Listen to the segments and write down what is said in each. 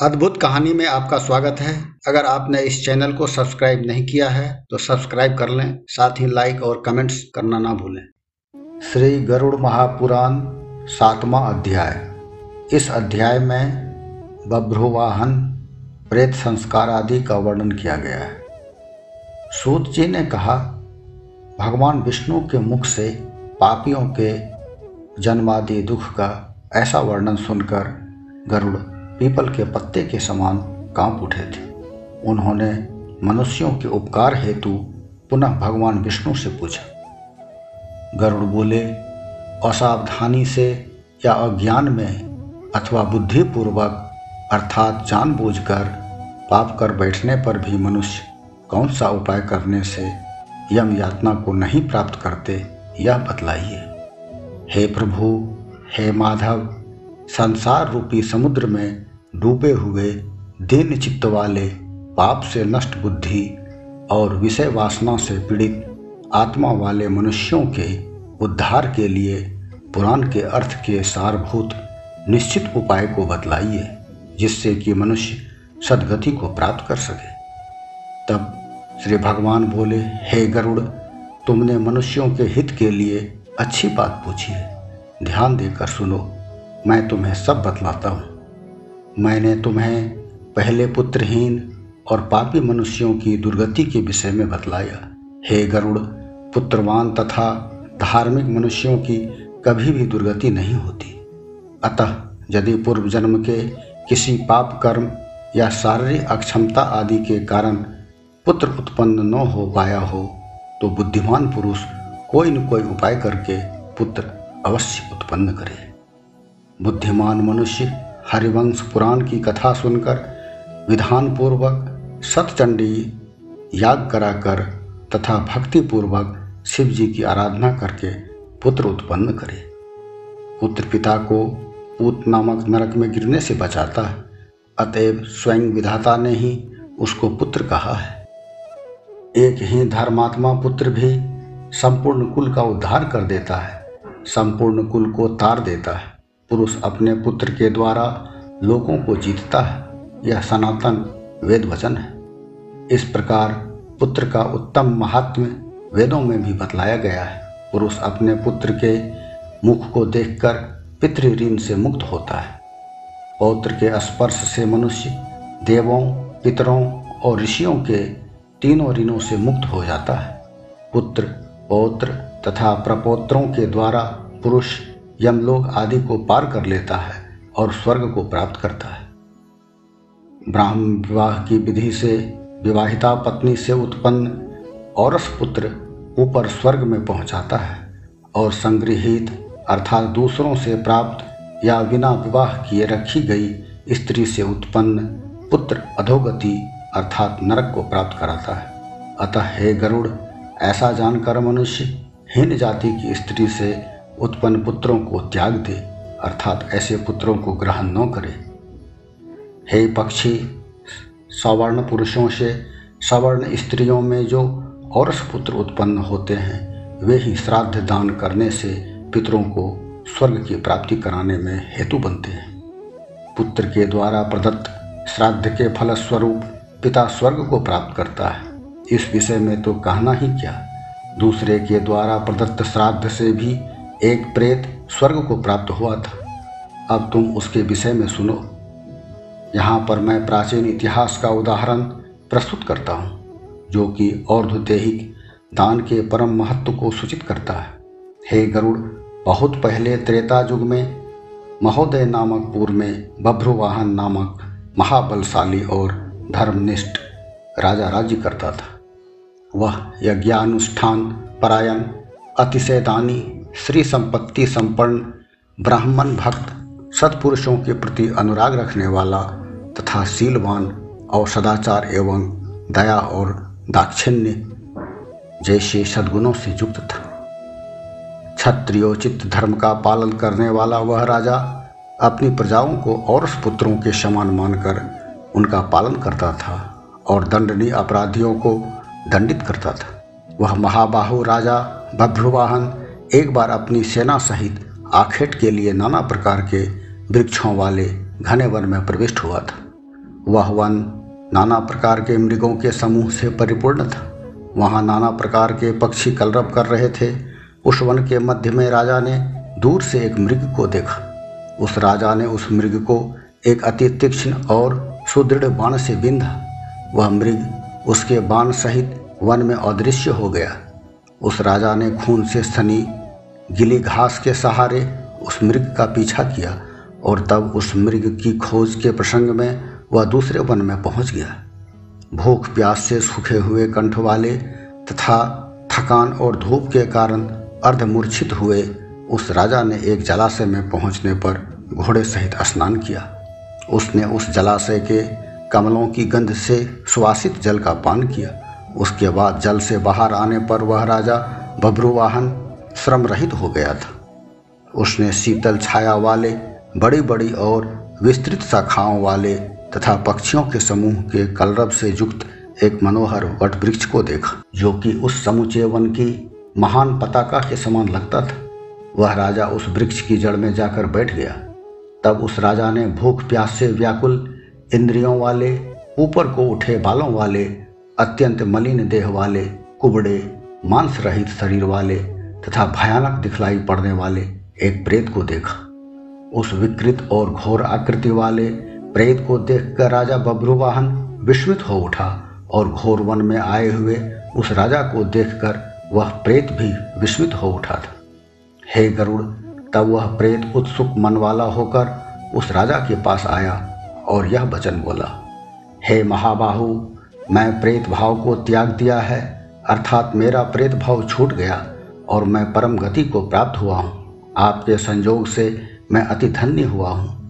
अद्भुत कहानी में आपका स्वागत है। अगर आपने इस चैनल को सब्सक्राइब नहीं किया है तो सब्सक्राइब कर लें, साथ ही लाइक और कमेंट्स करना ना भूलें। श्री गरुड़ महापुराण, सातवां अध्याय। इस अध्याय में बभ्रुवाहन, प्रेत संस्कार आदि का वर्णन किया गया है। सूत जी ने कहा, भगवान विष्णु के मुख से पापियों के जन्मादि दुख का ऐसा वर्णन सुनकर गरुड़ पीपल के पत्ते के समान काँप उठे थे। उन्होंने मनुष्यों के उपकार हेतु पुनः भगवान विष्णु से पूछा। गरुड़ बोले, असावधानी से या अज्ञान में अथवा बुद्धिपूर्वक, अर्थात जानबूझकर, पाप कर बैठने पर भी मनुष्य कौन सा उपाय करने से यम यातना को नहीं प्राप्त करते, यह बतलाइए। हे प्रभु, हे माधव, संसार रूपी समुद्र में डूबे हुए दीन चित्त वाले, पाप से नष्ट बुद्धि और विषय वासना से पीड़ित आत्मा वाले मनुष्यों के उद्धार के लिए पुराण के अर्थ के सारभूत निश्चित उपाय को बतलाइए, जिससे कि मनुष्य सदगति को प्राप्त कर सके। तब श्री भगवान बोले, हे गरुड़, तुमने मनुष्यों के हित के लिए अच्छी बात पूछी है। ध्यान देकर सुनो, मैं तुम्हें सब बतलाता हूँ। मैंने तुम्हें पहले पुत्रहीन और पापी मनुष्यों की दुर्गति के विषय में बतलाया। हे गरुड़, पुत्रवान तथा धार्मिक मनुष्यों की कभी भी दुर्गति नहीं होती। अतः यदि पूर्व जन्म के किसी पाप कर्म या शारीरिक अक्षमता आदि के कारण पुत्र उत्पन्न न हो पाया हो तो बुद्धिमान पुरुष कोई न कोई उपाय करके पुत्र अवश्य उत्पन्न करे। बुद्धिमान मनुष्य हरिवंश पुराण की कथा सुनकर विधान पूर्वक सतचंडी याग कराकर तथा भक्ति पूर्वक शिव जी की आराधना करके पुत्र उत्पन्न करे। पुत्र पिता को पूत नामक नरक में गिरने से बचाता है अतएव स्वयं विधाता ने ही उसको पुत्र कहा है। एक ही धर्मात्मा पुत्र भी संपूर्ण कुल का उद्धार कर देता है, संपूर्ण कुल को तार देता है। पुरुष अपने पुत्र के द्वारा लोगों को जीतता है। यह सनातन वेद वचन है। इस प्रकार पुत्र का उत्तम महात्म्य वेदों में भी बतलाया गया है। पुरुष अपने पुत्र के मुख को देखकर पितृ ऋण से मुक्त होता है। पौत्र के स्पर्श से मनुष्य देवों, पितरों और ऋषियों के तीनों ऋणों से मुक्त हो जाता है। पुत्र, पौत्र तथा प्रपोत्रों के द्वारा पुरुष यमलोक आदि को पार कर लेता है और स्वर्ग को प्राप्त करता है। ब्राह्म विवाह की विधि से विवाहिता पत्नी से उत्पन्न औरस पुत्र ऊपर स्वर्ग में पहुंचाता है और संग्रहित अर्थात दूसरों से प्राप्त या बिना विवाह किए रखी गई स्त्री से उत्पन्न पुत्र अधोगति अर्थात नरक को प्राप्त कराता है। अतः हे गरुड़, ऐसा जानकर मनुष्य हीन जाति की स्त्री से उत्पन्न पुत्रों को त्याग दे, अर्थात ऐसे पुत्रों को ग्रहण न करे। हे पक्षी, सवर्ण पुरुषों से सवर्ण स्त्रियों में जो और पुत्र उत्पन्न होते हैं, वे ही श्राद्ध दान करने से पितरों को स्वर्ग की प्राप्ति कराने में हेतु बनते हैं। पुत्र के द्वारा प्रदत्त श्राद्ध के फलस्वरूप पिता स्वर्ग को प्राप्त करता है। इस विषय में तो कहना ही क्या? दूसरे के द्वारा प्रदत्त श्राद्ध से भी एक प्रेत स्वर्ग को प्राप्त हुआ था। अब तुम उसके विषय में सुनो। यहाँ पर मैं प्राचीन इतिहास का उदाहरण प्रस्तुत करता हूँ, जो कि और्धदेहिक दान के परम महत्व को सूचित करता है। हे गरुड़, बहुत पहले त्रेता युग में महोदय नामक पूर्व में बभ्रुवाहन नामक महाबलशाली और धर्मनिष्ठ राजा राज्य करता था। वह यज्ञानुष्ठान परायण, अतिशय दानी श्री संपत्ति संपन्न, ब्राह्मण भक्त, सत्पुरुषों के प्रति अनुराग रखने वाला तथा शीलवान और सदाचार एवं दया और दाक्षिण्य जैसे सद्गुणों से युक्त था। क्षत्रियोचित धर्म का पालन करने वाला वह राजा अपनी प्रजाओं को और पुत्रों के समान मानकर उनका पालन करता था और दंडनीय अपराधियों को दंडित करता था। वह महाबाहु राजा, बभ्रुवाहन एक बार अपनी सेना सहित आखेट के लिए नाना प्रकार के वृक्षों वाले घने वन में प्रविष्ट हुआ था। वह वन नाना प्रकार के मृगों के समूह से परिपूर्ण था। वहाँ नाना प्रकार के पक्षी कलरव कर रहे थे। उस वन के मध्य में राजा ने दूर से एक मृग को देखा। उस राजा ने उस मृग को एक अति तीक्ष्ण और सुदृढ़ बाण से बिंधा। वह मृग उसके बाण सहित वन में अदृश्य हो गया। उस राजा ने खून से सनी गिली घास के सहारे उस मृग का पीछा किया और तब उस मृग की खोज के प्रसंग में वह दूसरे वन में पहुँच गया। भूख प्यास से सूखे हुए कंठ वाले तथा थकान और धूप के कारण अर्धमूर्छित हुए उस राजा ने एक जलाशय में पहुँचने पर घोड़े सहित स्नान किया। उसने उस जलाशय के कमलों की गंध से सुवासित जल का पान किया। उसके बाद जल से बाहर आने पर वह राजा बब्रुवाहन श्रम रहित हो गया था। उसने शीतल छाया वाले बड़ी बड़ी और विस्तृत शाखाओं वाले तथा पक्षियों के समूह के कलरव से युक्त एक मनोहर वट वृक्ष को देखा, जो कि उस समुचे वन की महान पताका के समान लगता था। वह राजा उस वृक्ष की जड़ में जाकर बैठ गया। तब उस राजा ने भूख, प्यास से व्याकुल इंद्रियों वाले, ऊपर को उठे बालों वाले, अत्यंत मलिन देह वाले, कुबड़े, मांस रहित शरीर वाले तथा भयानक दिखलाई पड़ने वाले एक प्रेत को देखा। उस विकृत और घोर आकृति वाले प्रेत को देखकर राजा बब्रुवाहन विस्मित हो उठा और घोर वन में आए हुए उस राजा को देखकर वह प्रेत भी विस्मित हो उठा था। हे गरुड़, तब वह प्रेत उत्सुक मन वाला होकर उस राजा के पास आया और यह वचन बोला, हे महाबाहु, मैं प्रेत भाव को त्याग दिया है, अर्थात मेरा प्रेत भाव छूट गया। और मैं परम गति को प्राप्त हुआ हूँ। आपके संयोग से मैं अति धन्य हुआ हूँ।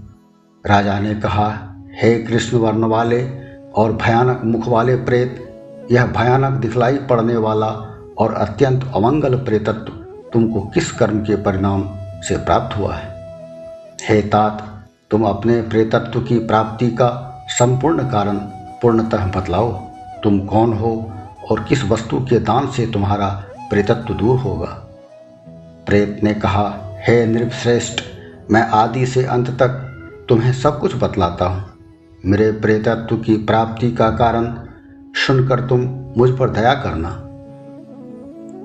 राजा ने कहा, हे कृष्ण वर्ण वाले और भयानक मुख वाले प्रेत, यह भयानक दिखलाई पड़ने वाला और अत्यंत अमंगल प्रेतत्व तुमको किस कर्म के परिणाम से प्राप्त हुआ है? हे तात, तुम अपने प्रेतत्व की प्राप्ति का संपूर्ण कारण पूर्णतः बतलाओ। तुम कौन हो और किस वस्तु के दान से तुम्हारा प्रेतत्व दूर होगा। प्रेत ने कहा, हे नृपश्रेष्ठ, मैं आदि से अंत तक तुम्हें सब कुछ बतलाता हूँ। मेरे प्रेतत्व की प्राप्ति का कारण सुनकर तुम मुझ पर दया करना।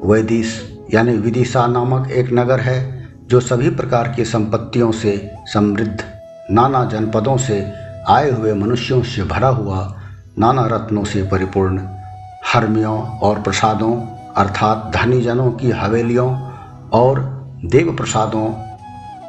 वैदिश यानी विदिशा नामक एक नगर है जो सभी प्रकार की संपत्तियों से समृद्ध, नाना जनपदों से आए हुए मनुष्यों से भरा हुआ, नाना रत्नों से परिपूर्ण, हर्मियों और प्रसादों अर्थात धनी जनों की हवेलियों और देव प्रसादों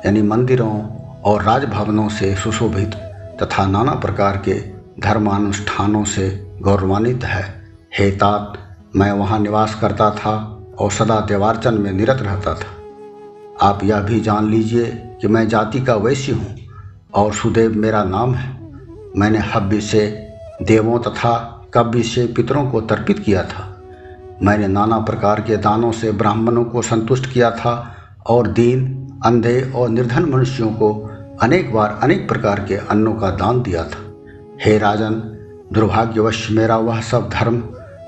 यानी मंदिरों और राजभवनों से सुशोभित तथा नाना प्रकार के धर्मानुष्ठानों से गौरवान्वित है। हे तात, मैं वहाँ निवास करता था और सदा देवार्चन में निरत रहता था। आप यह भी जान लीजिए कि मैं जाति का वैश्य हूँ और सुदेव मेरा नाम है। मैंने हव्य से, देवों तथा कव्य से पितरों को तर्पित किया था। मैंने नाना प्रकार के दानों से ब्राह्मणों को संतुष्ट किया था और दीन, अंधे और निर्धन मनुष्यों को अनेक बार अनेक प्रकार के अन्नों का दान दिया था। हे राजन, दुर्भाग्यवश मेरा वह सब धर्म,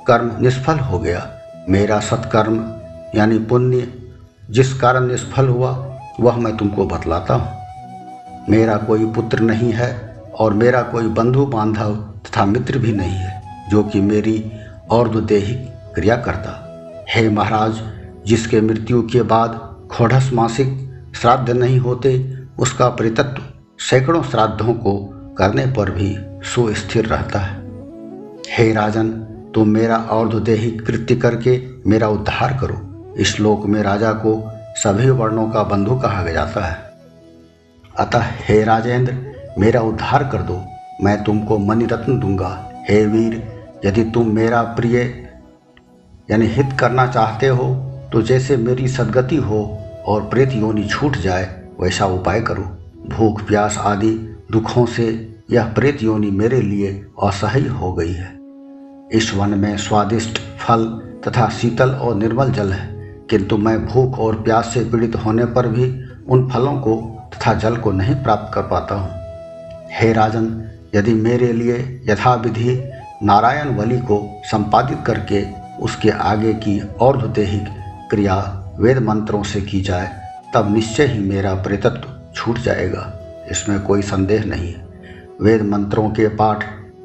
कर्म निष्फल हो गया। मेरा सत्कर्म, यानी पुण्य, जिस कारण निष्फल हुआ, वह मैं तुमको बतलाता हूँ। मेरा कोई पुत्र नहीं है और मेरा कोई बंधु बांधव तथा मित्र भी नहीं है, जो कि मेरी और देहिक क्रिया करता। हे महाराज, जिसके मृत्यु के बाद खोढ़स मासिक श्राद्ध नहीं होते, उसका परितत्व सैकड़ों श्राद्धों को करने पर भी सुस्थिर रहता है। हे राजन, तुम मेरा और्धदेहिक कृत्य करके मेरा उद्धार करो। इस श्लोक में राजा को सभी वर्णों का बंधु कहा जाता है। अतः हे राजेंद्र, मेरा उद्धार कर दो। मैं तुमको मणि रत्न दूँगा। हे वीर, यदि तुम मेरा प्रिय यानी हित करना चाहते हो तो जैसे मेरी सदगति हो और प्रेत योनि छूट जाए, वैसा उपाय करो। भूख, प्यास आदि दुखों से यह प्रेत योनि मेरे लिए असह्य हो गई है। इस वन में स्वादिष्ट फल तथा शीतल और निर्मल जल है, किंतु मैं भूख और प्यास से पीड़ित होने पर भी उन फलों को तथा जल को नहीं प्राप्त कर पाता हूँ। हे राजन, यदि मेरे लिए यथाविधि नारायण बलि को संपादित करके उसके आगे की और क्रिया वेद मंत्रों से की जाए, तब निश्चय ही मेरा प्रेतत्व छूट जाएगा। इसमें कोई संदेह नहीं। है वेद मंत्रों के पाठ,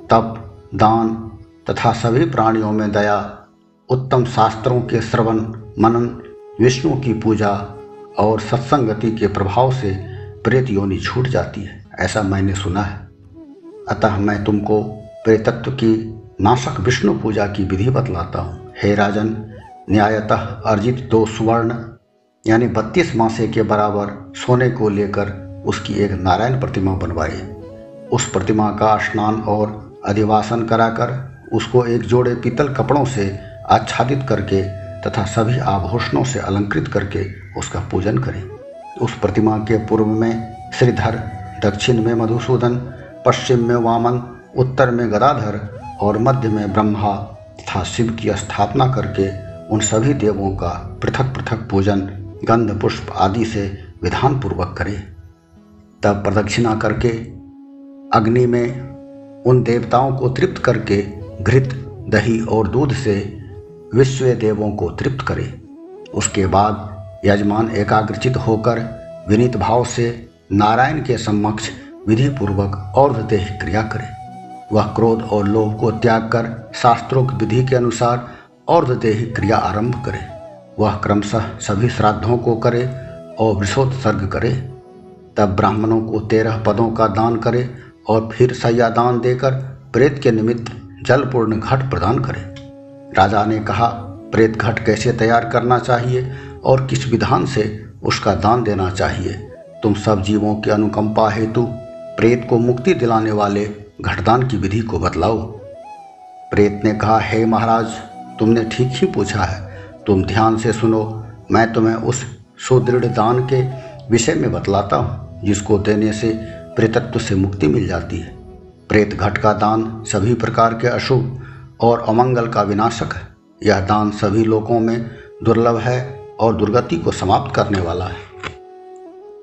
तप, दान तथा सभी प्राणियों में दया, उत्तम शास्त्रों के श्रवण, मनन, विष्णु की पूजा और सत्संगति के प्रभाव से प्रेत योनि छूट जाती है, ऐसा मैंने सुना है। अतः मैं तुमको प्रेतत्व की नाशक विष्णु पूजा की विधि बतलाता हूँ। हे राजन, न्यायतः अर्जित दो सुवर्ण, यानी बत्तीस मासे के बराबर सोने को लेकर उसकी एक नारायण प्रतिमा बनवाई। उस प्रतिमा का स्नान और अधिवासन कराकर उसको एक जोड़े पीतल कपड़ों से आच्छादित करके तथा सभी आभूषणों से अलंकृत करके उसका पूजन करें। उस प्रतिमा के पूर्व में श्रीधर, दक्षिण में मधुसूदन, पश्चिम में वामन, उत्तर में गदाधर और मध्य में ब्रह्मा तथा शिव की स्थापना करके उन सभी देवों का पृथक पृथक पूजन, गंध, पुष्प आदि से विधान पूर्वक करें। तब प्रदक्षिणा करके अग्नि में उन देवताओं को तृप्त करके घृत, दही और दूध से विश्व देवों को तृप्त करें। उसके बाद यजमान एकाग्रचित होकर विनीत भाव से नारायण के समक्ष विधि पूर्वक और देह क्रिया करे। वह क्रोध और लोभ को त्याग कर शास्त्रोक्त विधि के अनुसार और देह क्रिया आरंभ करे। वह क्रमशः सभी श्राद्धों को करे और वृषोत्सर्ग करे। तब ब्राह्मणों को तेरह पदों का दान करे और फिर सैया दान देकर प्रेत के निमित्त जलपूर्ण घट प्रदान करे। राजा ने कहा, प्रेत घट कैसे तैयार करना चाहिए और किस विधान से उसका दान देना चाहिए? तुम सब जीवों की अनुकंपा हेतु प्रेत को मुक्ति दिलाने वाले घटदान की विधि को बतलाओ। प्रेत ने कहा, हे महाराज, तुमने ठीक ही पूछा है। तुम ध्यान से सुनो, मैं तुम्हें उस सुदृढ़ दान के विषय में बतलाता हूँ, जिसको देने से प्रेतत्व से मुक्ति मिल जाती है। प्रेत घट का दान सभी प्रकार के अशुभ और अमंगल का विनाशक है। यह दान सभी लोगों में दुर्लभ है और दुर्गति को समाप्त करने वाला है।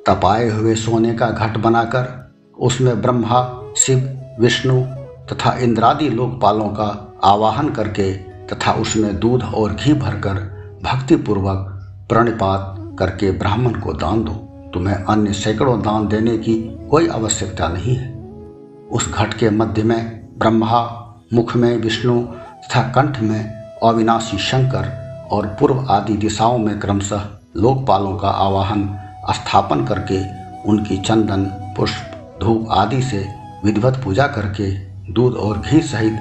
तपाए हुए सोने का घट बनाकर उसमें ब्रह्मा, शिव विष्णु तथा इंद्रादि लोकपालों का आवाहन करके तथा उसमें दूध और घी भरकर भक्तिपूर्वक प्रणिपात करके ब्राह्मण को दान दो। तुम्हें अन्य सैकड़ों दान देने की कोई आवश्यकता नहीं है। उस घट के मध्य में ब्रह्मा, मुख में विष्णु तथा कंठ में अविनाशी शंकर और पूर्व आदि दिशाओं में क्रमशः लोकपालों का आवाहन स्थापन करके उनकी चंदन, पुष्प, धूप आदि से विधिवत पूजा करके दूध और घी सहित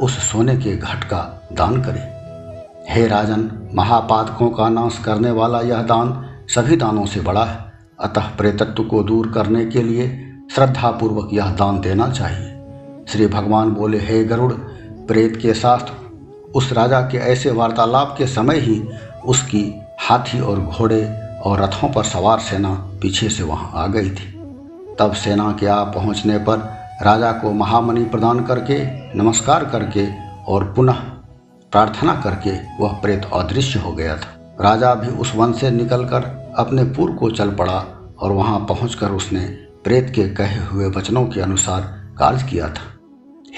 उस सोने के घट का दान करें। हे राजन महापातकों का नाश करने वाला यह दान सभी दानों से बड़ा है। अतः प्रेतत्व को दूर करने के लिए श्रद्धापूर्वक यह दान देना चाहिए। श्री भगवान बोले, हे गरुड़, प्रेत के साथ उस राजा के ऐसे वार्तालाप के समय ही उसकी हाथी और घोड़े और रथों पर सवार सेना पीछे से वहाँ आ गई थी। तब सेना के आ पहुँचने पर राजा को महामणि प्रदान करके, नमस्कार करके और पुनः प्रार्थना करके वह प्रेत अदृश्य हो गया था। राजा भी उस वन से निकलकर अपने पूर्व को चल पड़ा और वहाँ पहुंचकर उसने प्रेत के कहे हुए वचनों के अनुसार कार्य किया था।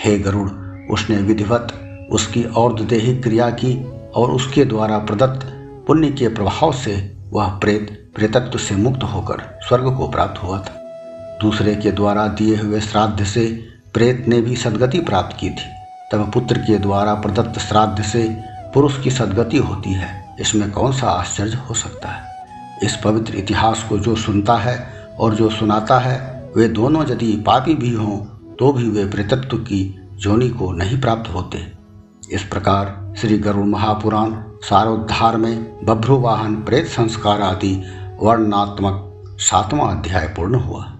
हे गरुड़, उसने विधिवत उसकी और देही क्रिया की और उसके द्वारा प्रदत्त पुण्य के प्रभाव से वह प्रेत प्रेतत्व से मुक्त होकर स्वर्ग को प्राप्त हुआ था। दूसरे के द्वारा दिए हुए श्राद्ध से प्रेत ने भी सदगति प्राप्त की थी। तब पुत्र के द्वारा प्रदत्त श्राद्ध से पुरुष की सदगति होती है। इसमें कौन सा आश्चर्य हो सकता है? इस पवित्र इतिहास को जो सुनता है और जो सुनाता है, वे दोनों यदि पापी भी हों तो भी वे प्रेतत्व की जोनी को नहीं प्राप्त होते। इस प्रकार श्री गरुड़ महापुराण, सारोद्धार में बभ्रुवाहन, प्रेत संस्कार आदि वर्णनात्मक सातवां अध्याय पूर्ण हुआ।